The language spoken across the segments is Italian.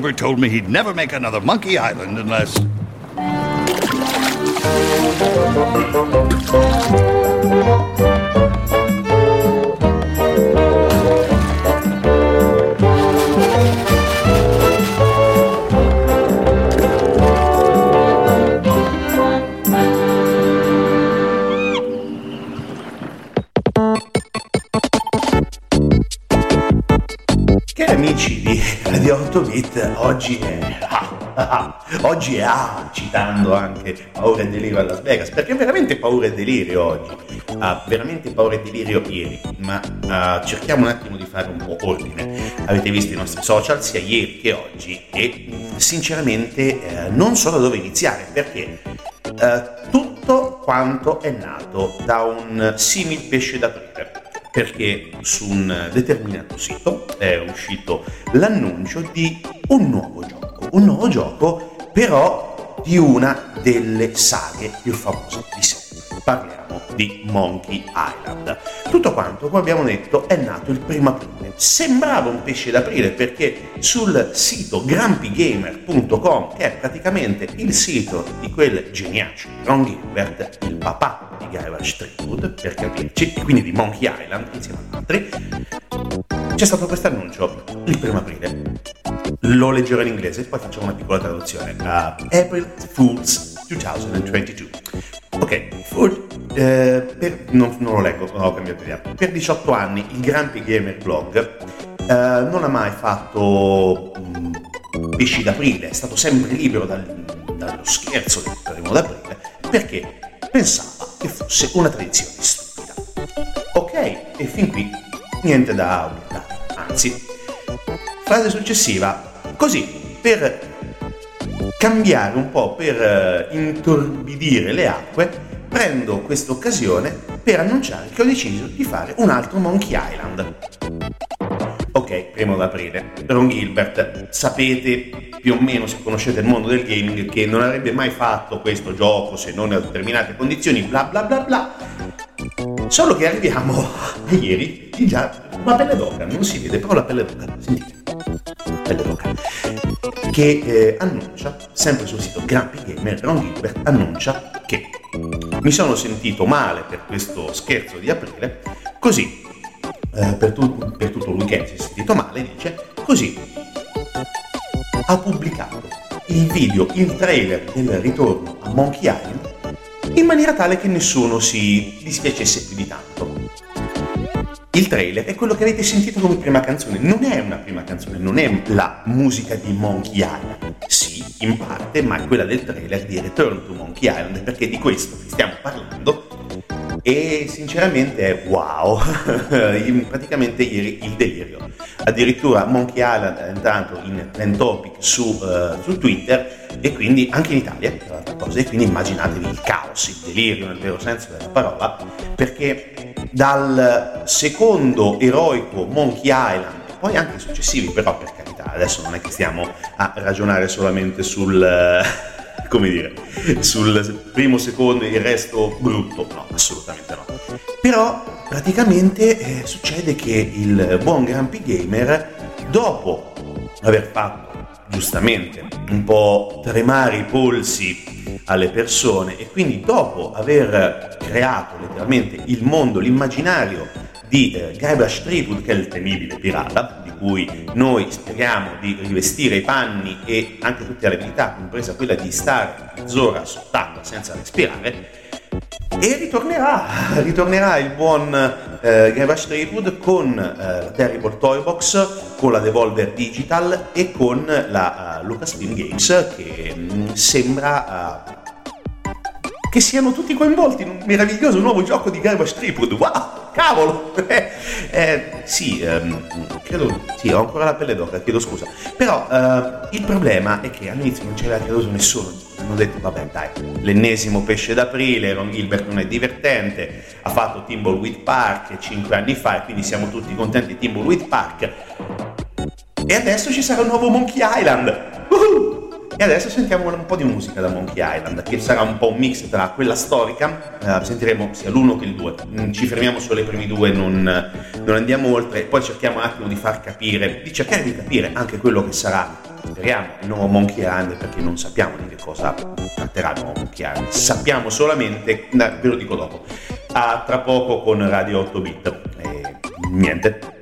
Gilbert told me he'd never make another Monkey Island unless. Oggi è... ah, oggi è ah, citando anche Paura e Delirio a Las Vegas, perché veramente paura e delirio oggi, ah, veramente paura e delirio ieri, ma ah, cerchiamo un attimo di fare un po' ordine. Avete visto i nostri social sia ieri che oggi e sinceramente eh, non so da dove iniziare, perché eh, tutto quanto è nato da un simil pesce d'aprile perché su un determinato sito è uscito l'annuncio di un nuovo gioco, un nuovo gioco però di una delle saghe più famose di sempre. Parliamo di Monkey Island. Tutto quanto, come abbiamo detto, è nato il primo aprile. Sembrava un pesce d'aprile perché sul sito grumpygamer.com, che è praticamente il sito di quel geniace Ron Gilbert, il papà Garage Streetwood, per capirci, e quindi di Monkey Island insieme ad altri, c'è stato questo annuncio il primo aprile. Lo leggerò in inglese, poi facciamo una piccola traduzione. Uh, April Fools 2022. Ok, Fool, eh, per- non, non lo leggo, ho cambiato idea. Per 18 anni il Grumpy Gamer Blog eh, non ha mai fatto mm, pesci d'aprile, è stato sempre libero dal- dallo scherzo del primo d'aprile perché pensava che fosse una tradizione stupida. Ok, e fin qui niente da obiettare, anzi. Frase successiva, così per cambiare un po', per eh, intorbidire le acque, prendo questa occasione per annunciare che ho deciso di fare un altro Monkey Island. Ok, primo d'aprile. Ron Gilbert, sapete più o meno se conoscete il mondo del gaming che non avrebbe mai fatto questo gioco se non a determinate condizioni, bla bla bla bla. Solo che arriviamo a ieri di già una pelle d'oca, non si vede, però la pelle d'oca, sentite, pelle d'oca, che eh, annuncia, sempre sul sito Grumpy Gamer, Ron Gilbert annuncia che mi sono sentito male per questo scherzo di aprile, così eh, per, tu- per tutto il weekend si è sentito male, dice, così ha pubblicato il video, il trailer del ritorno a Monkey Island in maniera tale che nessuno si dispiacesse più di tanto. Il trailer è quello che avete sentito come prima canzone, non è una prima canzone, non è la musica di Monkey Island. Sì, in parte, ma è quella del trailer di Return to Monkey Island, perché di questo vi stiamo parlando. E sinceramente è wow, praticamente ieri il delirio. Addirittura Monkey Island è entrato in trend topic su, eh, su Twitter e quindi anche in Italia, cosa, e quindi immaginatevi il caos, il delirio nel vero senso della parola, perché dal secondo eroico Monkey Island, poi anche i successivi, però per carità, adesso non è che stiamo a ragionare solamente sul, come dire, sul primo, secondo e il resto brutto, no, assolutamente no. Però praticamente eh, succede che il buon Grumpy Gamer, dopo aver fatto giustamente un po' tremare i polsi alle persone e quindi dopo aver creato letteralmente il mondo, l'immaginario di eh, Guybrush Streetwood che è il temibile pirata di cui noi speriamo di rivestire i panni e anche tutte le abilità compresa quella di stare mezz'ora sott'acqua senza respirare E ritornerà, ritornerà il buon eh, Gavash Traywood con eh, la Terrible Toy Box, con la Devolver Digital e con la uh, Lucasfilm Games che mh, mm, sembra uh, che siano tutti coinvolti in un meraviglioso nuovo gioco di Garbage Tripod. Wow, cavolo! eh, sì, ehm, credo, sì, ho ancora la pelle d'oca, chiedo scusa. Però eh, il problema è che all'inizio non aveva creduto nessuno. Hanno detto, vabbè dai, l'ennesimo pesce d'aprile, Ron Gilbert non è divertente, ha fatto Timbleweed Park 5 anni fa e quindi siamo tutti contenti di Timbleweed Park. E adesso ci sarà un nuovo Monkey Island. E adesso sentiamo un po' di musica da Monkey Island, che sarà un po' un mix tra quella storica, eh, sentiremo sia l'uno che il due. Mm, ci fermiamo solo ai primi due, non, non andiamo oltre, poi cerchiamo un attimo di far capire, di cercare di capire anche quello che sarà speriamo il nuovo Monkey Island perché non sappiamo di che cosa tratterà il nuovo Monkey Island. Sappiamo solamente no, ve lo dico dopo. A tra poco con Radio 8 bit. E niente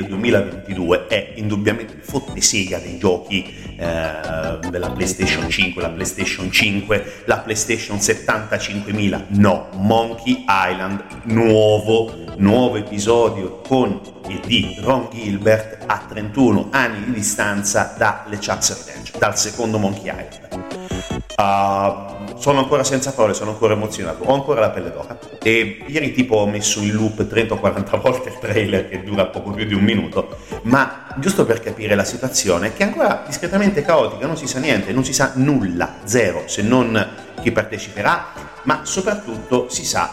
Del 2022 è indubbiamente il fottesiga dei giochi eh, della PlayStation 5, la PlayStation 5, la PlayStation 75000. No, Monkey Island, nuovo, nuovo episodio con e di Ron Gilbert a 31 anni di distanza dalle Chuck's Revenge, dal secondo Monkey Island. Uh, sono ancora senza parole, sono ancora emozionato, ho ancora la pelle d'oca. E ieri tipo ho messo in loop 30 o 40 volte il trailer che dura poco più di un minuto, ma giusto per capire la situazione, che è ancora discretamente caotica, non si sa niente, non si sa nulla, zero, se non chi parteciperà, ma soprattutto si sa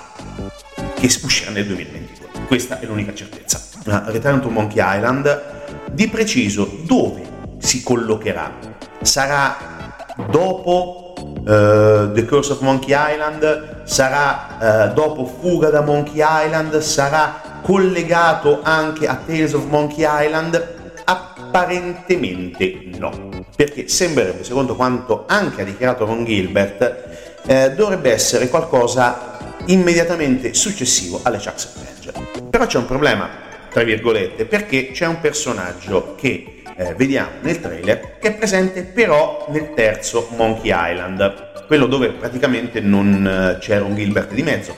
che uscirà nel 2022. Questa è l'unica certezza. Return to Monkey Island, di preciso dove si collocherà? Sarà dopo uh, The Curse of Monkey Island, sarà uh, dopo Fuga da Monkey Island, sarà collegato anche a Tales of Monkey Island? Apparentemente no, perché sembrerebbe, secondo quanto anche ha dichiarato Ron Gilbert, eh, dovrebbe essere qualcosa immediatamente successivo alle Chuck's Revenge. Però c'è un problema, tra virgolette, perché c'è un personaggio che eh, vediamo nel trailer che è presente però nel terzo Monkey Island, quello dove praticamente non eh, c'era un Gilbert di mezzo,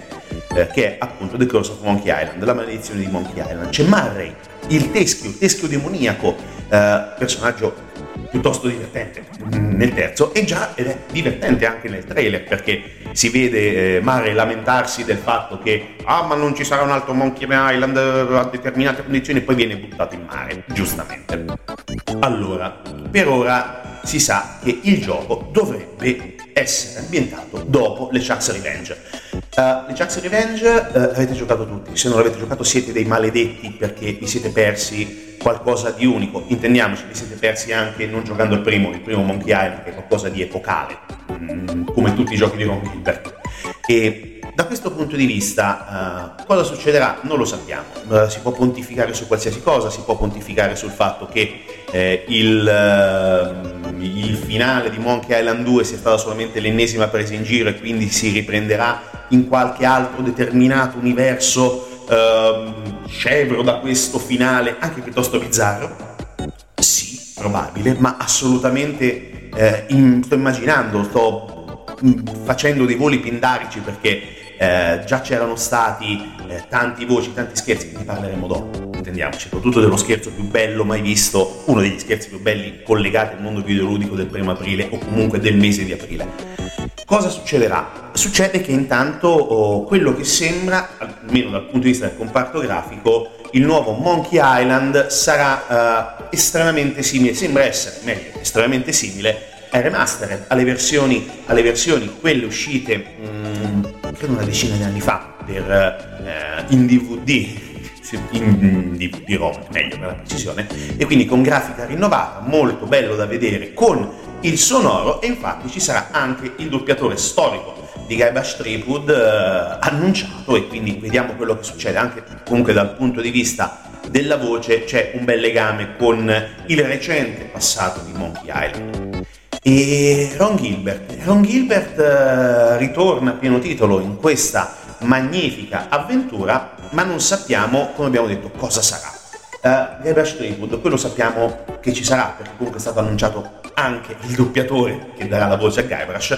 eh, che è appunto The Curse of Monkey Island, la maledizione di Monkey Island. C'è Murray, il teschio, il teschio demoniaco, eh, personaggio piuttosto divertente nel terzo. E già ed è divertente anche nel trailer perché si vede eh, Mare lamentarsi del fatto che ah ma non ci sarà un altro Monkey Island eh, a determinate condizioni e poi viene buttato in mare giustamente. Allora per ora si sa che il gioco dovrebbe essere ambientato dopo le Chuck's Revenge. Uh, le Chuck's Revenge uh, avete giocato tutti, se non l'avete giocato siete dei maledetti perché vi siete persi qualcosa di unico. Intendiamoci, vi siete persi anche non giocando il primo, il primo Monkey Island, che è qualcosa di epocale, mm, come tutti i giochi di Ron Gilbert. E da questo punto di vista, uh, cosa succederà? Non lo sappiamo. Uh, si può pontificare su qualsiasi cosa, si può pontificare sul fatto che eh, il, uh, il, finale di Monkey Island 2 sia stata solamente l'ennesima presa in giro e quindi si riprenderà in qualche altro determinato universo ehm, scevro da questo finale, anche piuttosto bizzarro. Sì, probabile, ma assolutamente eh, in, sto immaginando, sto mm, facendo dei voli pindarici perché eh, già c'erano stati eh, tanti voci, tanti scherzi, ne parleremo dopo, intendiamoci, soprattutto dello scherzo più bello mai visto, uno degli scherzi più belli collegati al mondo videoludico del primo aprile o comunque del mese di aprile. Cosa succederà? Succede che intanto oh, quello che sembra, almeno dal punto di vista del comparto grafico, il nuovo Monkey Island sarà uh, estremamente simile, sembra essere, meglio, estremamente simile ai remastered, alle versioni, alle versioni quelle uscite mh, credo una decina di anni fa per, eh, in DVD in DVD-ROM, meglio per la precisione, e quindi con grafica rinnovata, molto bello da vedere, con il sonoro e infatti ci sarà anche il doppiatore storico di Guybrush Threepwood eh, annunciato e quindi vediamo quello che succede anche comunque dal punto di vista della voce c'è un bel legame con il recente passato di Monkey Island. E Ron Gilbert, Ron Gilbert eh, ritorna a pieno titolo in questa magnifica avventura, ma non sappiamo, come abbiamo detto, cosa sarà. Uh, Guybrush Threepwood, quello sappiamo che ci sarà, perché comunque è stato annunciato anche il doppiatore che darà la voce a Guybrush,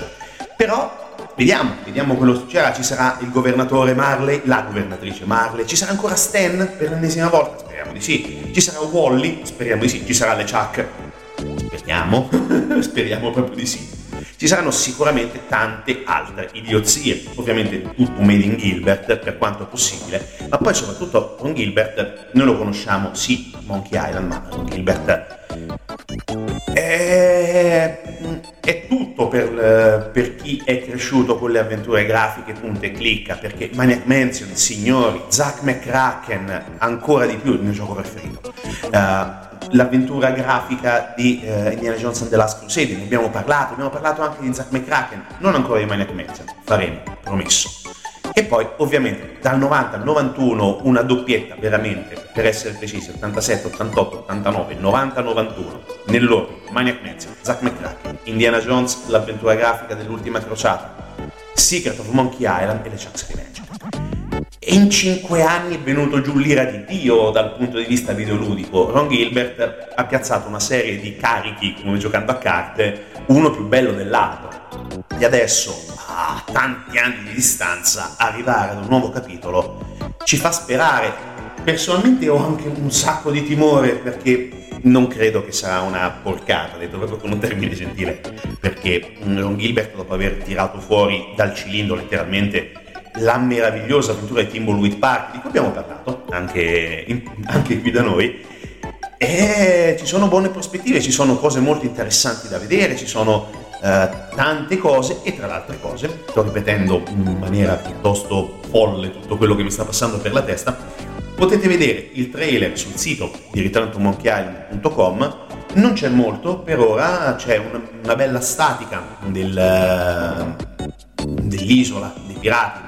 però vediamo, vediamo quello che succederà, ci sarà il governatore Marley, la governatrice Marley, ci sarà ancora Stan per l'ennesima volta, speriamo di sì, ci sarà Wally, speriamo di sì, ci sarà le Chuck, Speriamo, speriamo proprio di sì. Ci saranno sicuramente tante altre idiozie, ovviamente tutto made in Gilbert per quanto possibile, ma poi soprattutto con Gilbert noi lo conosciamo, sì, Monkey Island, ma con Gilbert è, è tutto per, per, chi è cresciuto con le avventure grafiche punta e clicca, perché Maniac Mansion, signori, Zack McCracken, ancora di più il mio gioco preferito. Uh, l'avventura grafica di uh, Indiana Jones and the Last Crusade, ne abbiamo parlato, abbiamo parlato anche di Zack McCracken, non ancora di Maniac Mansion, faremo, promesso. E poi ovviamente dal 90 al 91 una doppietta veramente, per essere precisi, 87, 88, 89, 90, 91, nell'ordine Maniac Mansion, Zack McCracken, Indiana Jones, l'avventura grafica dell'ultima crociata, Secret of Monkey Island e le Chuck's Revenge. E in cinque anni è venuto giù l'ira di Dio dal punto di vista videoludico. Ron Gilbert ha piazzato una serie di carichi, come giocando a carte, uno più bello dell'altro. E adesso, a tanti anni di distanza, arrivare ad un nuovo capitolo ci fa sperare. Personalmente ho anche un sacco di timore perché non credo che sarà una porcata, detto proprio con un termine gentile, perché Ron Gilbert dopo aver tirato fuori dal cilindro letteralmente la meravigliosa avventura di Timbleweed Park, di cui abbiamo parlato anche, anche qui da noi. E ci sono buone prospettive, ci sono cose molto interessanti da vedere, ci sono eh, tante cose e tra le altre cose, sto ripetendo in maniera piuttosto folle tutto quello che mi sta passando per la testa, potete vedere il trailer sul sito di returntomonkeyisland.com non c'è molto per ora, c'è una, una bella statica del, dell'isola dei pirati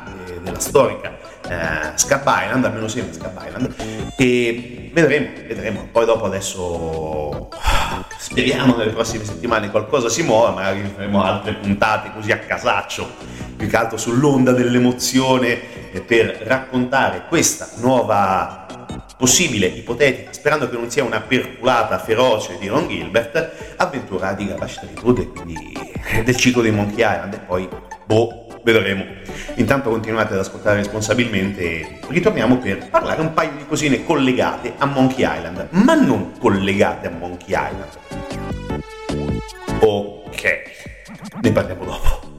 della storica eh, Scab Island, almeno sembra Scab Island, e vedremo, vedremo. Poi dopo adesso speriamo nelle prossime settimane qualcosa si muova, magari faremo altre puntate così a casaccio, più che altro sull'onda dell'emozione per raccontare questa nuova possibile, ipotetica, sperando che non sia una perculata feroce di Ron Gilbert, avventura di Gabash Tripwood e quindi del ciclo di Monkey Island e poi boh vedremo. Intanto continuate ad ascoltare responsabilmente e ritorniamo per parlare un paio di cosine collegate a Monkey Island, ma non collegate a Monkey Island. Ok, ne parliamo dopo.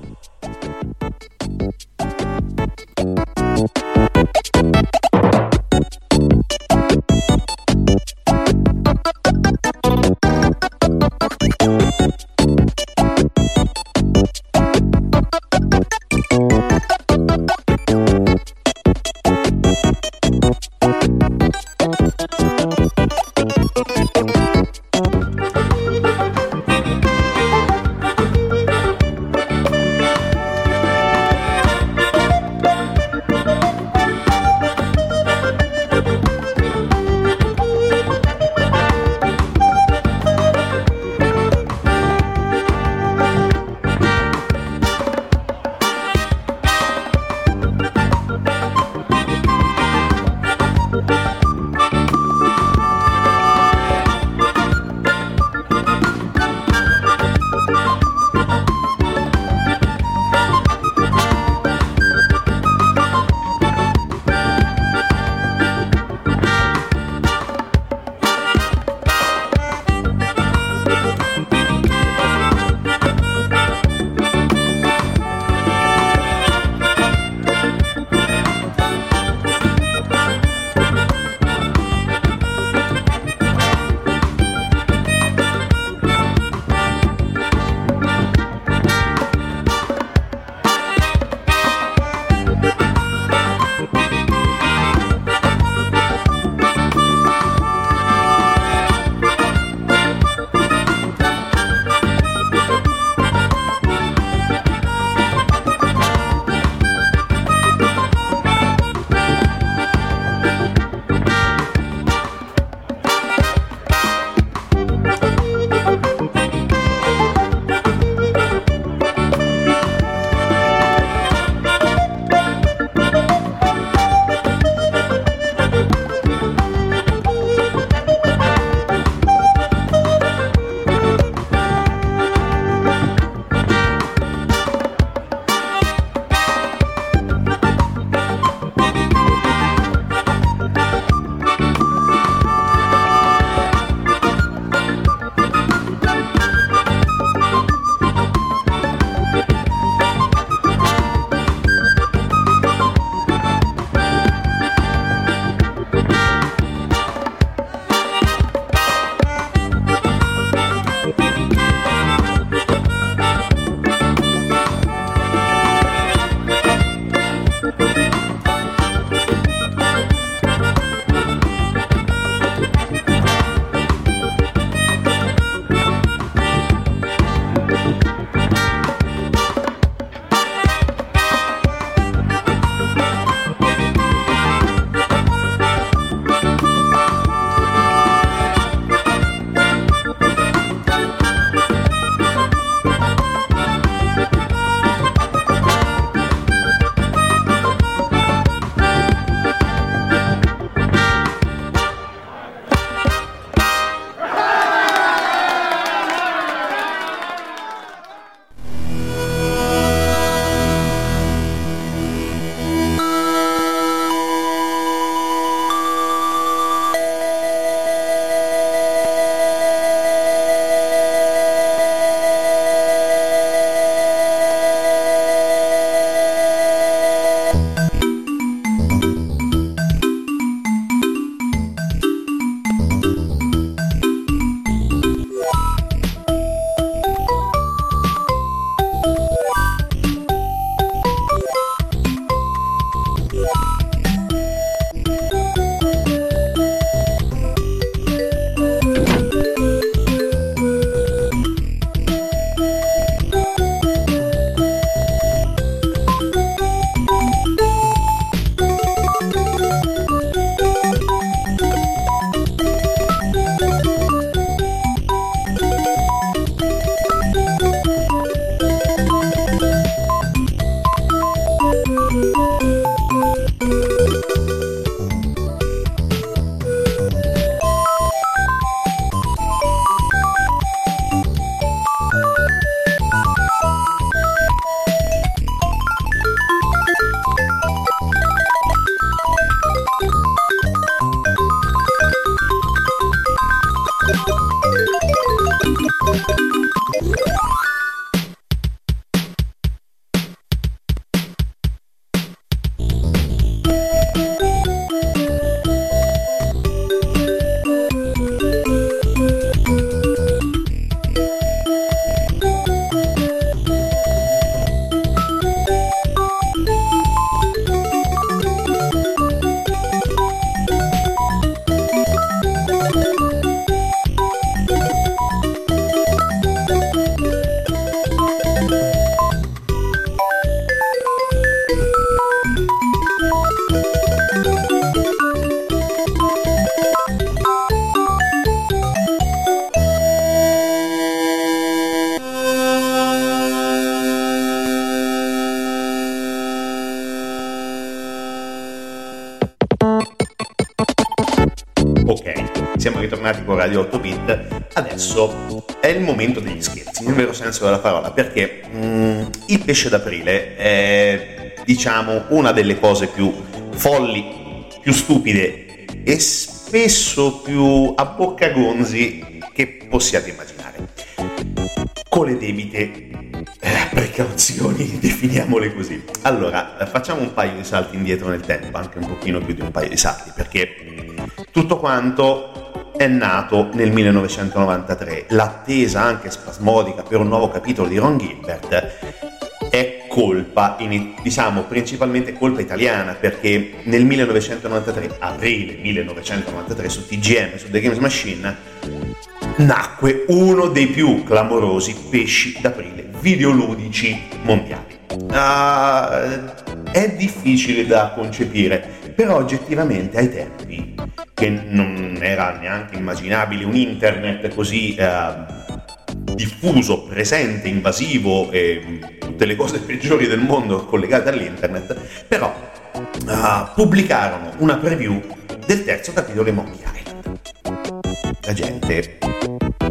Con Radio 8 Bit. Adesso è il momento degli scherzi, nel vero senso della parola, perché mm, il pesce d'aprile è, diciamo, una delle cose più folli, più stupide e spesso più a bocca gonzi che possiate immaginare. Con le debite eh, precauzioni, definiamole così. Allora, facciamo un paio di salti indietro nel tempo, anche un pochino più di un paio di salti, perché tutto quanto è nato nel 1993. L'attesa anche spasmodica per un nuovo capitolo di Ron Gilbert è colpa, in, diciamo principalmente colpa italiana, perché nel 1993, aprile 1993, su TGM, su The Games Machine, nacque uno dei più clamorosi pesci d'aprile videoludici mondiali. Uh, è difficile da concepire, però oggettivamente ai tempi, che non era neanche immaginabile un internet così eh, diffuso, presente, invasivo e tutte le cose peggiori del mondo collegate all'internet, però eh, pubblicarono una preview del terzo capitolo di Monkey Island. La gente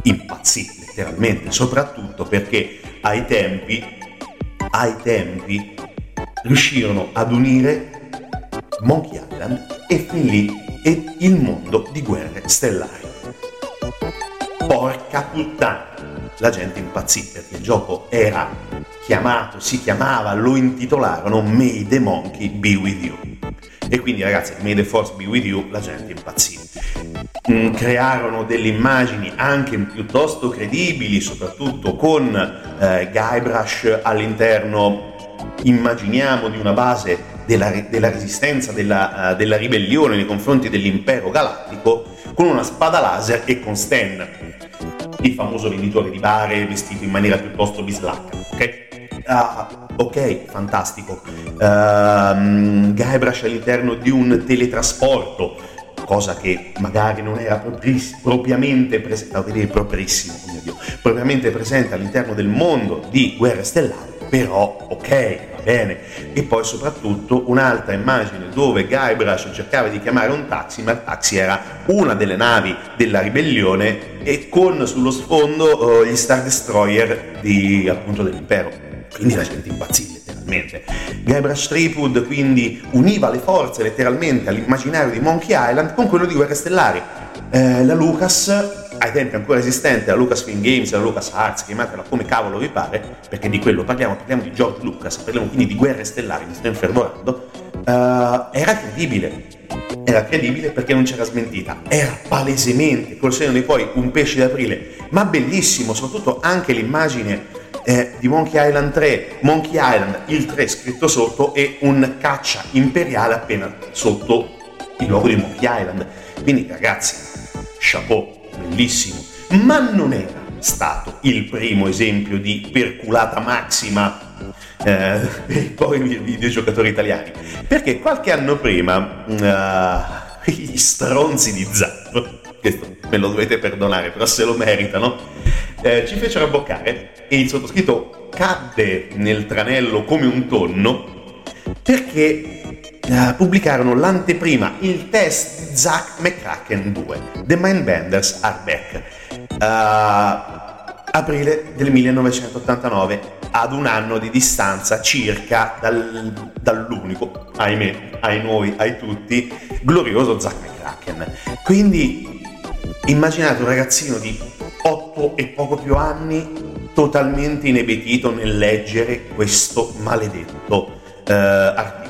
impazzì letteralmente, soprattutto perché ai tempi, ai tempi riuscirono ad unire Monkey Island e fin lì e il mondo di guerre stellari. Porca puttana! La gente impazzì perché il gioco era chiamato, si chiamava, lo intitolarono May the Monkey Be With You. E quindi ragazzi, May the Force Be With You, la gente impazzì. Mm, crearono delle immagini anche piuttosto credibili, soprattutto con eh, Guybrush all'interno, immaginiamo, di una base della, della resistenza, della, uh, della, ribellione nei confronti dell'impero galattico con una spada laser e con Stan, il famoso venditore di bare vestito in maniera piuttosto bislacca. Ok? Uh, ok, fantastico. Uh, Guybrush all'interno di un teletrasporto, cosa che magari non era propriss- propriamente presente, no, proprissimo, propriamente presente all'interno del mondo di Guerre Stellari, però ok, bene. E poi soprattutto un'altra immagine dove Guybrush cercava di chiamare un taxi, ma il taxi era una delle navi della ribellione e con sullo sfondo uh, gli Star Destroyer di, appunto, dell'impero. Quindi la gente impazzì letteralmente. Guybrush Threepwood quindi univa le forze letteralmente all'immaginario di Monkey Island con quello di Guerre Stellari. Eh, la Lucas ai tempi ancora esistente, la Lucasfilm Games, la Lucas Arts, chiamatela come cavolo vi pare, perché di quello parliamo, parliamo di George Lucas, parliamo quindi di guerre stellari, mi sto infervorando, uh, era credibile. Era credibile perché non c'era smentita, era palesemente, col segno di poi, un pesce d'aprile, ma bellissimo, soprattutto anche l'immagine eh, di Monkey Island 3, Monkey Island, il 3 scritto sotto e un caccia imperiale appena sotto il logo di Monkey Island. Quindi ragazzi, chapeau bellissimo, ma non era stato il primo esempio di perculata massima eh, per i videogiocatori italiani, perché qualche anno prima uh, gli stronzi di Zap, questo me lo dovete perdonare, però se lo meritano, eh, ci fecero abboccare e il sottoscritto cadde nel tranello come un tonno perché uh, pubblicarono l'anteprima, il test di Zack McCracken 2, The Mindbenders Are Back, uh, aprile del 1989, ad un anno di distanza circa dal, dall'unico, ahimè, ai noi, ai tutti, glorioso Zack McCracken. Quindi immaginate un ragazzino di 8 e poco più anni totalmente inebetito nel leggere questo maledetto uh, articolo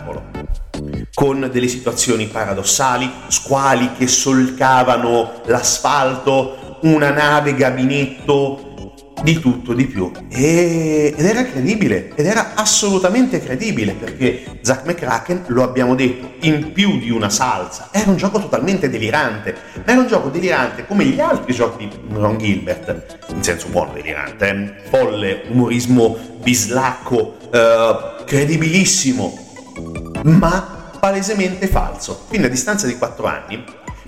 con delle situazioni paradossali, squali che solcavano l'asfalto, una nave gabinetto, di tutto, di più. E, ed era credibile, ed era assolutamente credibile, perché Zack McCracken, lo abbiamo detto, in più di una salsa, era un gioco totalmente delirante, ma era un gioco delirante come gli altri giochi di Ron Gilbert, in senso buono delirante, eh? folle, umorismo bislacco, eh, credibilissimo, ma palesemente falso. Quindi a distanza di 4 anni,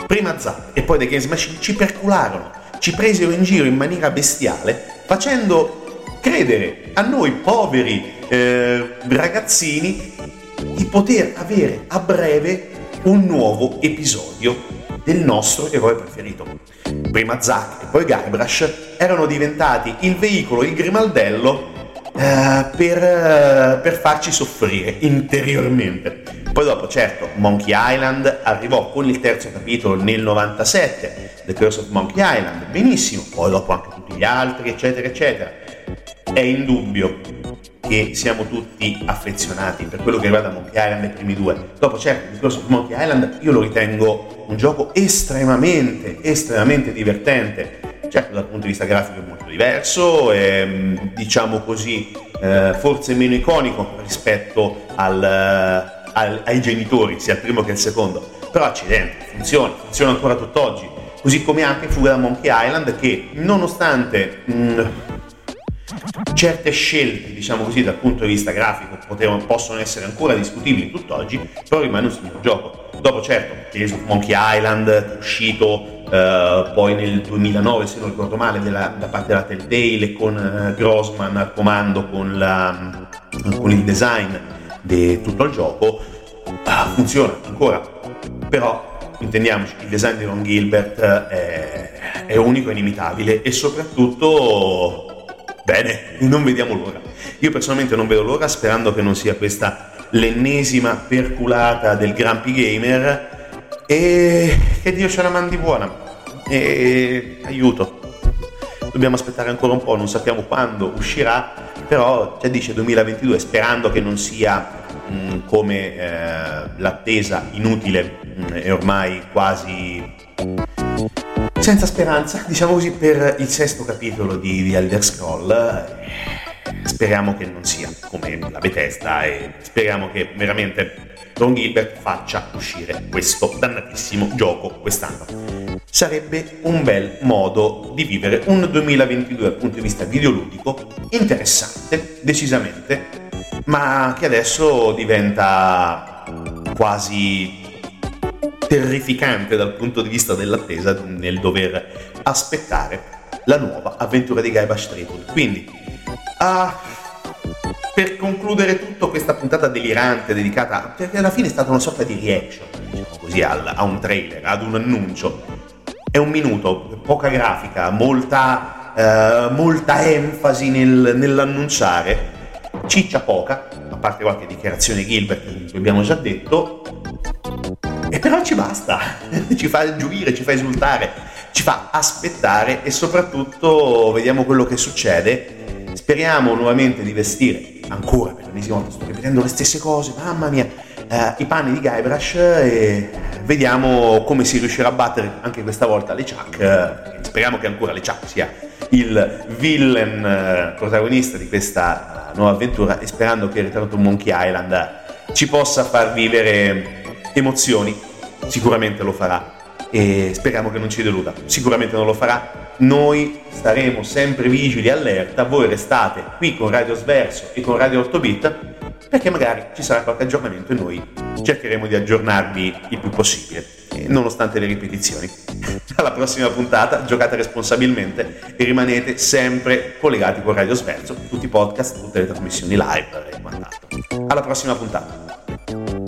prima Zap e poi The Games Machine ci percularono, ci presero in giro in maniera bestiale, facendo credere a noi poveri eh, ragazzini di poter avere a breve un nuovo episodio del nostro eroe preferito. Prima Zack e poi Guybrush erano diventati il veicolo, il grimaldello eh, per, eh, per farci soffrire interiormente. Poi dopo, certo, Monkey Island arrivò con il terzo capitolo nel 97, The Curse of Monkey Island, benissimo, poi dopo anche tutti gli altri, eccetera, eccetera. È indubbio che siamo tutti affezionati per quello che riguarda Monkey Island nei primi due. Dopo certo, il discorso di Monkey Island io lo ritengo un gioco estremamente, estremamente divertente. Certo dal punto di vista grafico è molto diverso, e, diciamo così, eh, forse meno iconico rispetto al, al, ai genitori, sia il primo che il secondo. Però accidenti, funziona, funziona ancora tutt'oggi. Così come anche Fuga da Monkey Island che nonostante... Mh, certe scelte, diciamo così, dal punto di vista grafico potevano, possono essere ancora discutibili tutt'oggi, però rimane un signor gioco. Dopo certo, Tales of Monkey Island, uscito eh, poi nel 2009, se non ricordo male, della, da parte della Telltale, con eh, Grossman al comando, con, la, con il design di tutto il gioco, ah, funziona ancora. Però intendiamoci, il design di Ron Gilbert è, è unico e inimitabile e soprattutto Bene, non vediamo l'ora. Io personalmente non vedo l'ora sperando che non sia questa l'ennesima perculata del Grumpy Gamer e che Dio ce la mandi buona. E aiuto. Dobbiamo aspettare ancora un po', non sappiamo quando uscirà, però già dice 2022 sperando che non sia mh, mm, come eh, l'attesa inutile mh, mm, e ormai quasi senza speranza, diciamo così, per il sesto capitolo di, di Elder Scroll. Speriamo che non sia come la Bethesda e speriamo che veramente Ron Gilbert faccia uscire questo dannatissimo gioco quest'anno. Sarebbe un bel modo di vivere un 2022 dal punto di vista videoludico interessante, decisamente, ma che adesso diventa quasi terrificante dal punto di vista dell'attesa nel dover aspettare la nuova avventura di Guybrush Threepwood. Quindi, uh, per concludere tutto questa puntata delirante dedicata, perché alla fine è stata una sorta di reaction, diciamo così, a un trailer, ad un annuncio. È un minuto, poca grafica, molta, uh, molta enfasi nel, nell'annunciare, ciccia poca, a parte qualche dichiarazione Gilbert che abbiamo già detto, e però ci basta, ci fa gioire, ci fa esultare, ci fa aspettare e soprattutto vediamo quello che succede. Speriamo nuovamente di vestire ancora per l'ennesima volta, sto ripetendo le stesse cose, mamma mia, eh, i panni di Guybrush e vediamo come si riuscirà a battere anche questa volta le Chuck. Eh, speriamo che ancora le Chuck sia il villain eh, protagonista di questa nuova avventura e sperando che Return to Monkey Island ci possa far vivere emozioni, sicuramente lo farà e speriamo che non ci deluda, sicuramente non lo farà. Noi staremo sempre vigili, allerta, voi restate qui con Radio Sverso e con Radio 8 Bit perché magari ci sarà qualche aggiornamento e noi cercheremo di aggiornarvi il più possibile, nonostante le ripetizioni. Alla prossima puntata, giocate responsabilmente e rimanete sempre collegati con Radio Sverso, tutti i podcast, tutte le trasmissioni live e quant'altro. Alla prossima puntata.